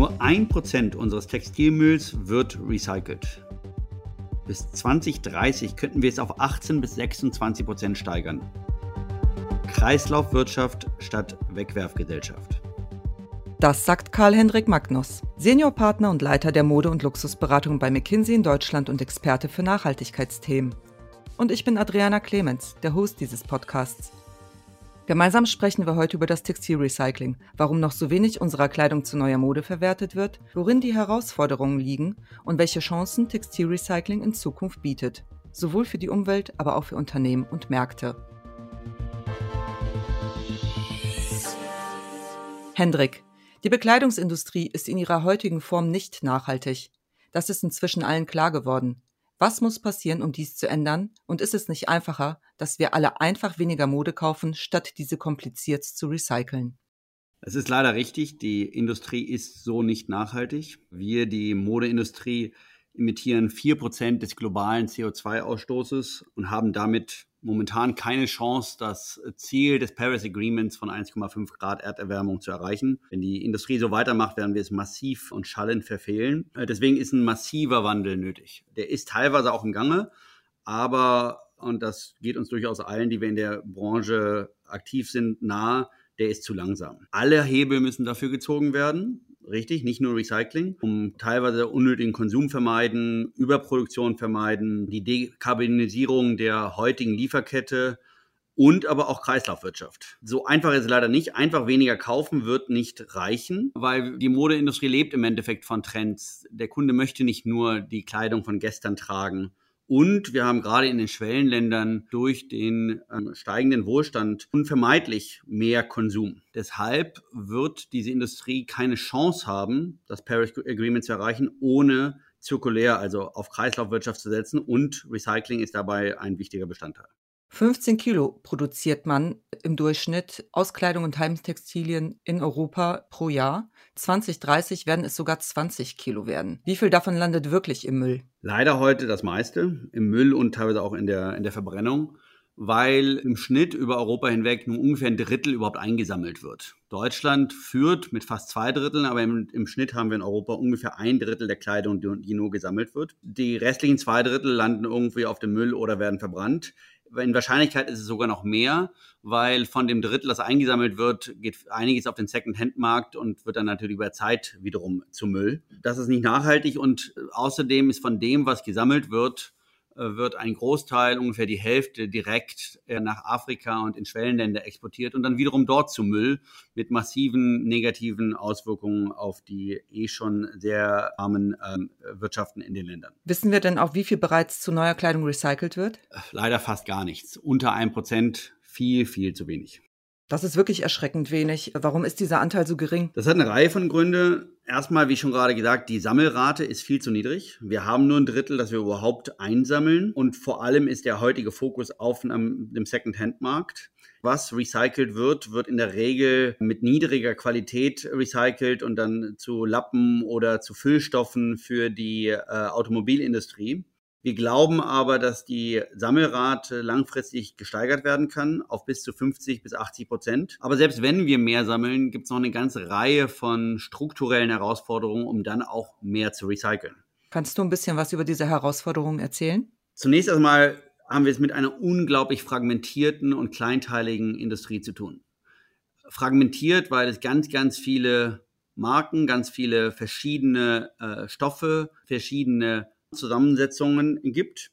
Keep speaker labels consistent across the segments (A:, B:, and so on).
A: Nur ein Prozent unseres Textilmülls wird recycelt. Bis 2030 könnten wir es auf 18 bis 26 Prozent steigern. Kreislaufwirtschaft statt Wegwerfgesellschaft.
B: Das sagt Karl-Hendrik Magnus, Seniorpartner und Leiter der Mode- und Luxusberatung bei McKinsey in Deutschland und Experte für Nachhaltigkeitsthemen. Und ich bin Adriana Clemens, der Host dieses Podcasts. Gemeinsam sprechen wir heute über das Textilrecycling, warum noch so wenig unserer Kleidung zu neuer Mode verwertet wird, worin die Herausforderungen liegen und welche Chancen Textilrecycling in Zukunft bietet, sowohl für die Umwelt, aber auch für Unternehmen und Märkte. Hendrik, die Bekleidungsindustrie ist in ihrer heutigen Form nicht nachhaltig. Das ist inzwischen allen klar geworden. Was muss passieren, um dies zu ändern? Und ist es nicht einfacher, dass wir alle einfach weniger Mode kaufen, statt diese kompliziert zu recyceln?
A: Es ist leider richtig, die Industrie ist so nicht nachhaltig. Wir, die Modeindustrie, emittieren 4% des globalen CO2-Ausstoßes und haben damit momentan keine Chance, das Ziel des Paris Agreements von 1,5 Grad Erderwärmung zu erreichen. Wenn die Industrie so weitermacht, werden wir es massiv und schallend verfehlen. Äh, deswegen ist ein massiver Wandel nötig. Der ist teilweise auch im Gange, aber, und das geht uns durchaus allen, die wir in der Branche aktiv sind, nahe, der ist zu langsam. Alle Hebel müssen dafür gezogen werden richtig, nicht nur Recycling, um teilweise unnötigen Konsum vermeiden, Überproduktion vermeiden, die Dekarbonisierung der heutigen Lieferkette und aber auch Kreislaufwirtschaft. So einfach ist es leider nicht. Einfach weniger kaufen wird nicht reichen, weil die Modeindustrie lebt im Endeffekt von Trends. Der Kunde möchte nicht nur die Kleidung von gestern tragen und wir haben gerade in den Schwellenländern durch den ähm, steigenden Wohlstand unvermeidlich mehr Konsum. Deshalb wird diese Industrie keine Chance haben, das Paris Agreement zu erreichen, ohne zirkulär, also auf Kreislaufwirtschaft zu setzen. Und Recycling ist dabei ein wichtiger Bestandteil.
B: 15 Kilo produziert man im Durchschnitt aus Kleidung und Heimtextilien in Europa pro Jahr. 2030 werden es sogar 20 Kilo werden. Wie viel davon landet wirklich im Müll?
A: Leider heute das meiste im Müll und teilweise auch in der, in der Verbrennung, weil im Schnitt über Europa hinweg nur ungefähr ein Drittel überhaupt eingesammelt wird. Deutschland führt mit fast zwei Dritteln, aber im, im Schnitt haben wir in Europa ungefähr ein Drittel der Kleidung, die, die nur gesammelt wird. Die restlichen zwei Drittel landen irgendwie auf dem Müll oder werden verbrannt in Wahrscheinlichkeit ist es sogar noch mehr, weil von dem Drittel, das eingesammelt wird, geht einiges auf den Second-Hand-Markt und wird dann natürlich über Zeit wiederum zu Müll. Das ist nicht nachhaltig und außerdem ist von dem, was gesammelt wird, äh, wird ein Großteil, ungefähr die Hälfte, direkt äh, nach Afrika und in Schwellenländer exportiert und dann wiederum dort zu Müll mit massiven negativen Auswirkungen auf die eh schon sehr armen ähm, Wirtschaften in den Ländern.
B: Wissen wir denn auch, wie viel bereits zu neuer Kleidung recycelt wird?
A: Leider fast gar nichts. Unter ein Prozent, viel, viel zu wenig.
B: Das ist wirklich erschreckend wenig. Warum ist dieser Anteil so gering?
A: Das hat eine Reihe von Gründen. Erstmal, wie schon gerade gesagt, die Sammelrate ist viel zu niedrig. Wir haben nur ein Drittel, das wir überhaupt einsammeln. Und vor allem ist der heutige Fokus auf dem Second-Hand-Markt. Was recycelt wird, wird in der Regel mit niedriger Qualität recycelt und dann zu Lappen oder zu Füllstoffen für die äh, Automobilindustrie. Wir glauben aber, dass die Sammelrate langfristig gesteigert werden kann auf bis zu 50 bis 80 Prozent. Aber selbst wenn wir mehr sammeln, gibt es noch eine ganze Reihe von strukturellen Herausforderungen, um dann auch mehr zu recyceln.
B: Kannst du ein bisschen was über diese Herausforderungen erzählen?
A: Zunächst einmal haben wir es mit einer unglaublich fragmentierten und kleinteiligen Industrie zu tun. Fragmentiert, weil es ganz, ganz viele Marken, ganz viele verschiedene äh, Stoffe, verschiedene Zusammensetzungen gibt,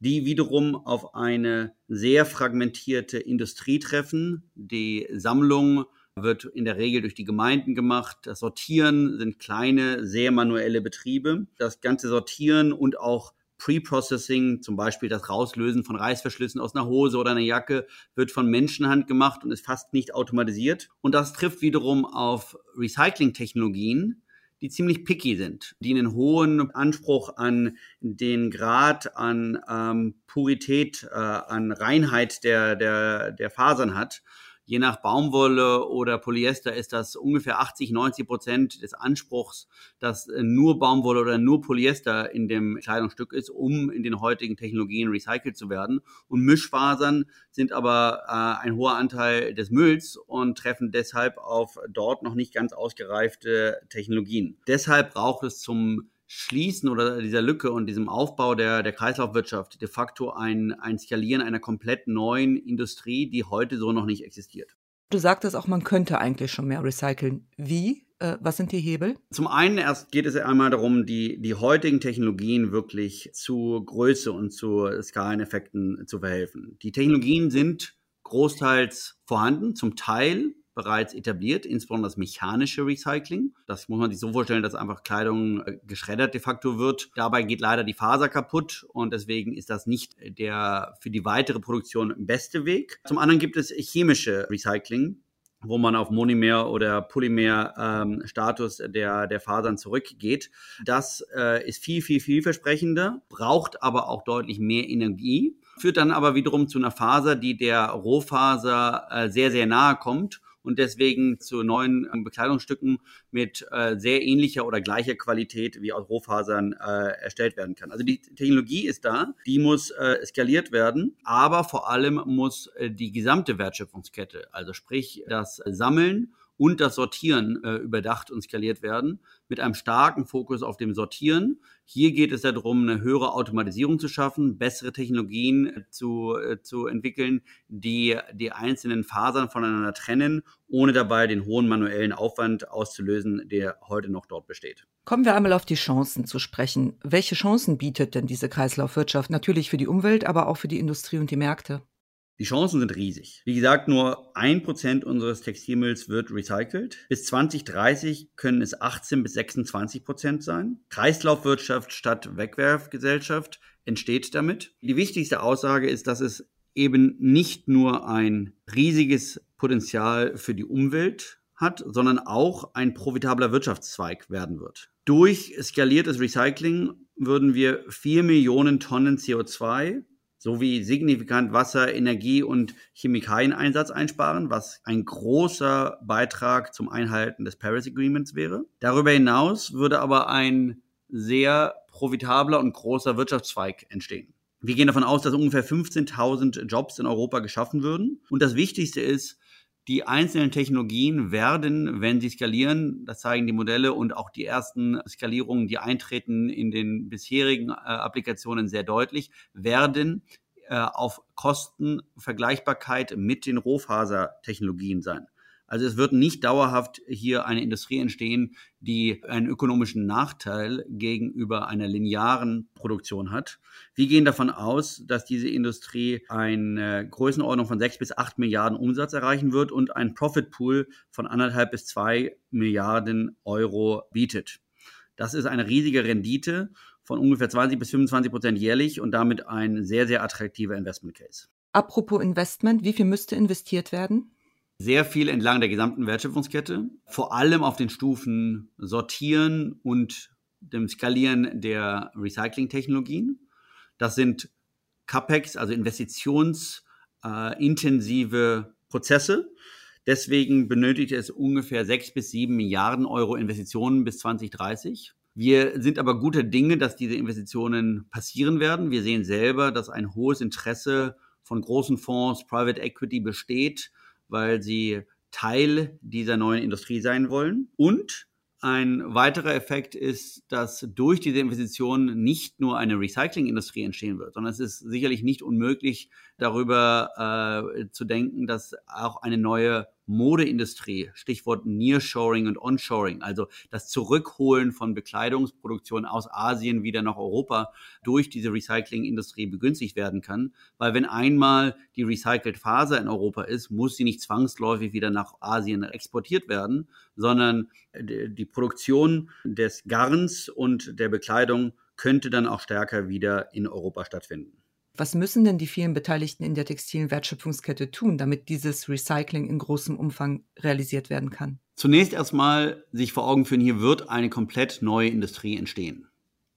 A: die wiederum auf eine sehr fragmentierte Industrie treffen. Die Sammlung wird in der Regel durch die Gemeinden gemacht. Das Sortieren sind kleine, sehr manuelle Betriebe. Das ganze Sortieren und auch Pre-Processing, zum Beispiel das Rauslösen von Reißverschlüssen aus einer Hose oder einer Jacke, wird von Menschenhand gemacht und ist fast nicht automatisiert. Und das trifft wiederum auf Recycling-Technologien, die ziemlich picky sind, die einen hohen Anspruch an den Grad an ähm, Purität, äh, an Reinheit der, der, der Fasern hat, Je nach Baumwolle oder Polyester ist das ungefähr 80, 90 Prozent des Anspruchs, dass äh, nur Baumwolle oder nur Polyester in dem Kleidungsstück ist, um in den heutigen Technologien recycelt zu werden. Und Mischfasern sind aber äh, ein hoher Anteil des Mülls und treffen deshalb auf dort noch nicht ganz ausgereifte Technologien. Deshalb braucht es zum Schließen oder dieser Lücke und diesem Aufbau der, der Kreislaufwirtschaft de facto ein, ein Skalieren einer komplett neuen Industrie, die heute so noch nicht existiert.
B: Du sagtest auch, man könnte eigentlich schon mehr recyceln. Wie? Äh, was sind die Hebel?
A: Zum einen erst geht es einmal darum, die, die heutigen Technologien wirklich zu Größe und zu Skaleneffekten zu verhelfen. Die Technologien sind großteils vorhanden, zum Teil bereits etabliert, insbesondere das mechanische Recycling. Das muss man sich so vorstellen, dass einfach Kleidung äh, geschreddert de facto wird. Dabei geht leider die Faser kaputt und deswegen ist das nicht der für die weitere Produktion beste Weg. Zum anderen gibt es chemische Recycling wo man auf Monomer- oder Polymer-Status ähm, der, der Fasern zurückgeht. Das äh, ist viel, viel, vielversprechender, braucht aber auch deutlich mehr Energie, führt dann aber wiederum zu einer Faser, die der Rohfaser äh, sehr, sehr nahe kommt und deswegen zu neuen ähm, Bekleidungsstücken mit äh, sehr ähnlicher oder gleicher Qualität wie aus Rohfasern äh, erstellt werden kann. Also die Technologie ist da, die muss äh, skaliert werden, aber vor allem muss äh, die gesamte Wertschöpfungskette, also sprich das Sammeln und das Sortieren äh, überdacht und skaliert werden, mit einem starken Fokus auf dem Sortieren. Hier geht es darum, eine höhere Automatisierung zu schaffen, bessere Technologien äh, zu, äh, zu entwickeln, die die einzelnen Fasern voneinander trennen, ohne dabei den hohen manuellen Aufwand auszulösen, der heute noch dort besteht.
B: Kommen wir einmal auf die Chancen zu sprechen. Welche Chancen bietet denn diese Kreislaufwirtschaft? Natürlich für die Umwelt, aber auch für die Industrie und die Märkte.
A: Die Chancen sind riesig. Wie gesagt, nur ein Prozent unseres Textilmülls wird recycelt. Bis 2030 können es 18 bis 26 Prozent sein. Kreislaufwirtschaft statt Wegwerfgesellschaft entsteht damit. Die wichtigste Aussage ist, dass es eben nicht nur ein riesiges Potenzial für die Umwelt hat, sondern auch ein profitabler Wirtschaftszweig werden wird. Durch skaliertes Recycling würden wir 4 Millionen Tonnen CO2 sowie signifikant Wasser, Energie und Chemikalieneinsatz einsparen, was ein großer Beitrag zum Einhalten des Paris Agreements wäre. Darüber hinaus würde aber ein sehr profitabler und großer Wirtschaftszweig entstehen. Wir gehen davon aus, dass ungefähr 15.000 Jobs in Europa geschaffen würden. Und das Wichtigste ist, die einzelnen Technologien werden, wenn sie skalieren, das zeigen die Modelle und auch die ersten Skalierungen, die eintreten in den bisherigen äh, Applikationen sehr deutlich, werden äh, auf Kostenvergleichbarkeit mit den Rohfasertechnologien sein. Also es wird nicht dauerhaft hier eine Industrie entstehen, die einen ökonomischen Nachteil gegenüber einer linearen Produktion hat. Wir gehen davon aus, dass diese Industrie eine Größenordnung von sechs bis acht Milliarden Umsatz erreichen wird und einen Profitpool von anderthalb bis zwei Milliarden Euro bietet. Das ist eine riesige Rendite von ungefähr 20 bis 25 Prozent jährlich und damit ein sehr, sehr attraktiver Investment Case.
B: Apropos Investment, wie viel müsste investiert werden?
A: Sehr viel entlang der gesamten Wertschöpfungskette, vor allem auf den Stufen Sortieren und dem Skalieren der Recycling-Technologien. Das sind CAPEX, also investitionsintensive äh, Prozesse. Deswegen benötigt es ungefähr sechs bis sieben Milliarden Euro Investitionen bis 2030. Wir sind aber guter Dinge, dass diese Investitionen passieren werden. Wir sehen selber, dass ein hohes Interesse von großen Fonds, Private Equity besteht, weil sie Teil dieser neuen Industrie sein wollen. Und ein weiterer Effekt ist, dass durch diese Investitionen nicht nur eine Recyclingindustrie entstehen wird, sondern es ist sicherlich nicht unmöglich, darüber äh, zu denken, dass auch eine neue Modeindustrie, Stichwort Nearshoring und Onshoring, also das Zurückholen von Bekleidungsproduktion aus Asien wieder nach Europa durch diese Recyclingindustrie begünstigt werden kann. Weil wenn einmal die recycelt Faser in Europa ist, muss sie nicht zwangsläufig wieder nach Asien exportiert werden, sondern die Produktion des Garns und der Bekleidung könnte dann auch stärker wieder in Europa stattfinden.
B: Was müssen denn die vielen Beteiligten in der textilen Wertschöpfungskette tun, damit dieses Recycling in großem Umfang realisiert werden kann?
A: Zunächst erstmal sich vor Augen führen, hier wird eine komplett neue Industrie entstehen,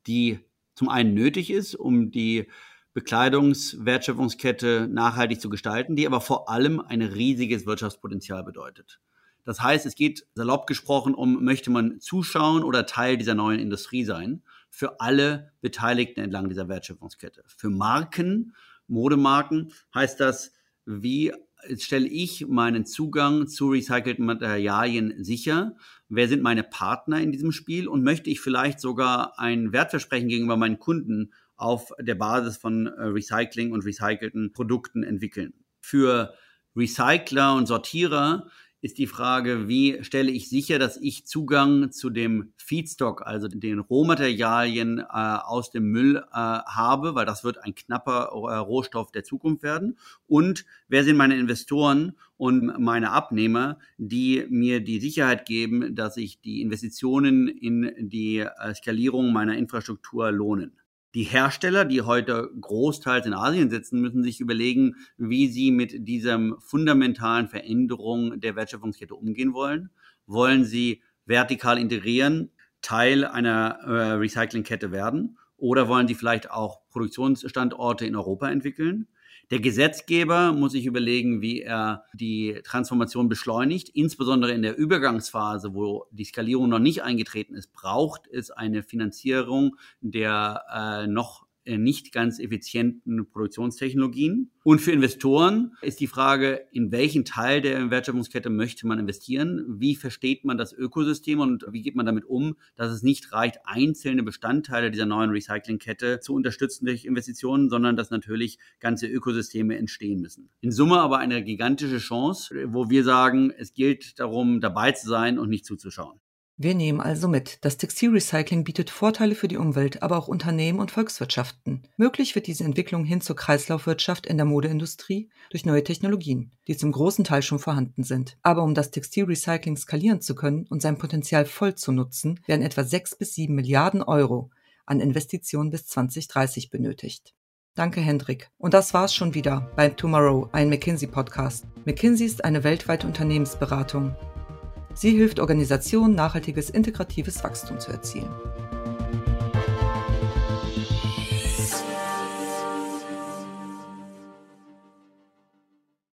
A: die zum einen nötig ist, um die Bekleidungswertschöpfungskette nachhaltig zu gestalten, die aber vor allem ein riesiges Wirtschaftspotenzial bedeutet. Das heißt, es geht salopp gesprochen um, möchte man zuschauen oder Teil dieser neuen Industrie sein, für alle Beteiligten entlang dieser Wertschöpfungskette. Für Marken, Modemarken heißt das, wie stelle ich meinen Zugang zu recycelten Materialien sicher? Wer sind meine Partner in diesem Spiel? Und möchte ich vielleicht sogar ein Wertversprechen gegenüber meinen Kunden auf der Basis von äh, Recycling und recycelten Produkten entwickeln? Für Recycler und Sortierer ist die Frage, wie stelle ich sicher, dass ich Zugang zu dem Feedstock, also den Rohmaterialien äh, aus dem Müll äh, habe, weil das wird ein knapper äh, Rohstoff der Zukunft werden. Und wer sind meine Investoren und meine Abnehmer, die mir die Sicherheit geben, dass sich die Investitionen in die äh, Skalierung meiner Infrastruktur lohnen. Die Hersteller, die heute großteils in Asien sitzen, müssen sich überlegen, wie sie mit dieser fundamentalen Veränderung der Wertschöpfungskette umgehen wollen. Wollen sie vertikal integrieren, Teil einer äh, Recyclingkette werden? Oder wollen sie vielleicht auch Produktionsstandorte in Europa entwickeln? Der Gesetzgeber muss sich überlegen, wie er die Transformation beschleunigt. Insbesondere in der Übergangsphase, wo die Skalierung noch nicht eingetreten ist, braucht es eine Finanzierung der äh, noch nicht ganz effizienten Produktionstechnologien. Und für Investoren ist die Frage, in welchen Teil der Wertschöpfungskette möchte man investieren? Wie versteht man das Ökosystem und wie geht man damit um, dass es nicht reicht, einzelne Bestandteile dieser neuen Recyclingkette zu unterstützen durch Investitionen, sondern dass natürlich ganze Ökosysteme entstehen müssen. In Summe aber eine gigantische Chance, wo wir sagen, es gilt darum, dabei zu sein und nicht zuzuschauen.
B: Wir nehmen also mit, das Textilrecycling bietet Vorteile für die Umwelt, aber auch Unternehmen und Volkswirtschaften. Möglich wird diese Entwicklung hin zur Kreislaufwirtschaft in der Modeindustrie durch neue Technologien, die zum großen Teil schon vorhanden sind. Aber um das Textilrecycling skalieren zu können und sein Potenzial voll zu nutzen, werden etwa 6 bis 7 Milliarden Euro an Investitionen bis 2030 benötigt. Danke, Hendrik. Und das war's schon wieder bei Tomorrow, ein McKinsey-Podcast. McKinsey ist eine weltweite Unternehmensberatung. Sie hilft Organisationen, nachhaltiges integratives Wachstum zu erzielen.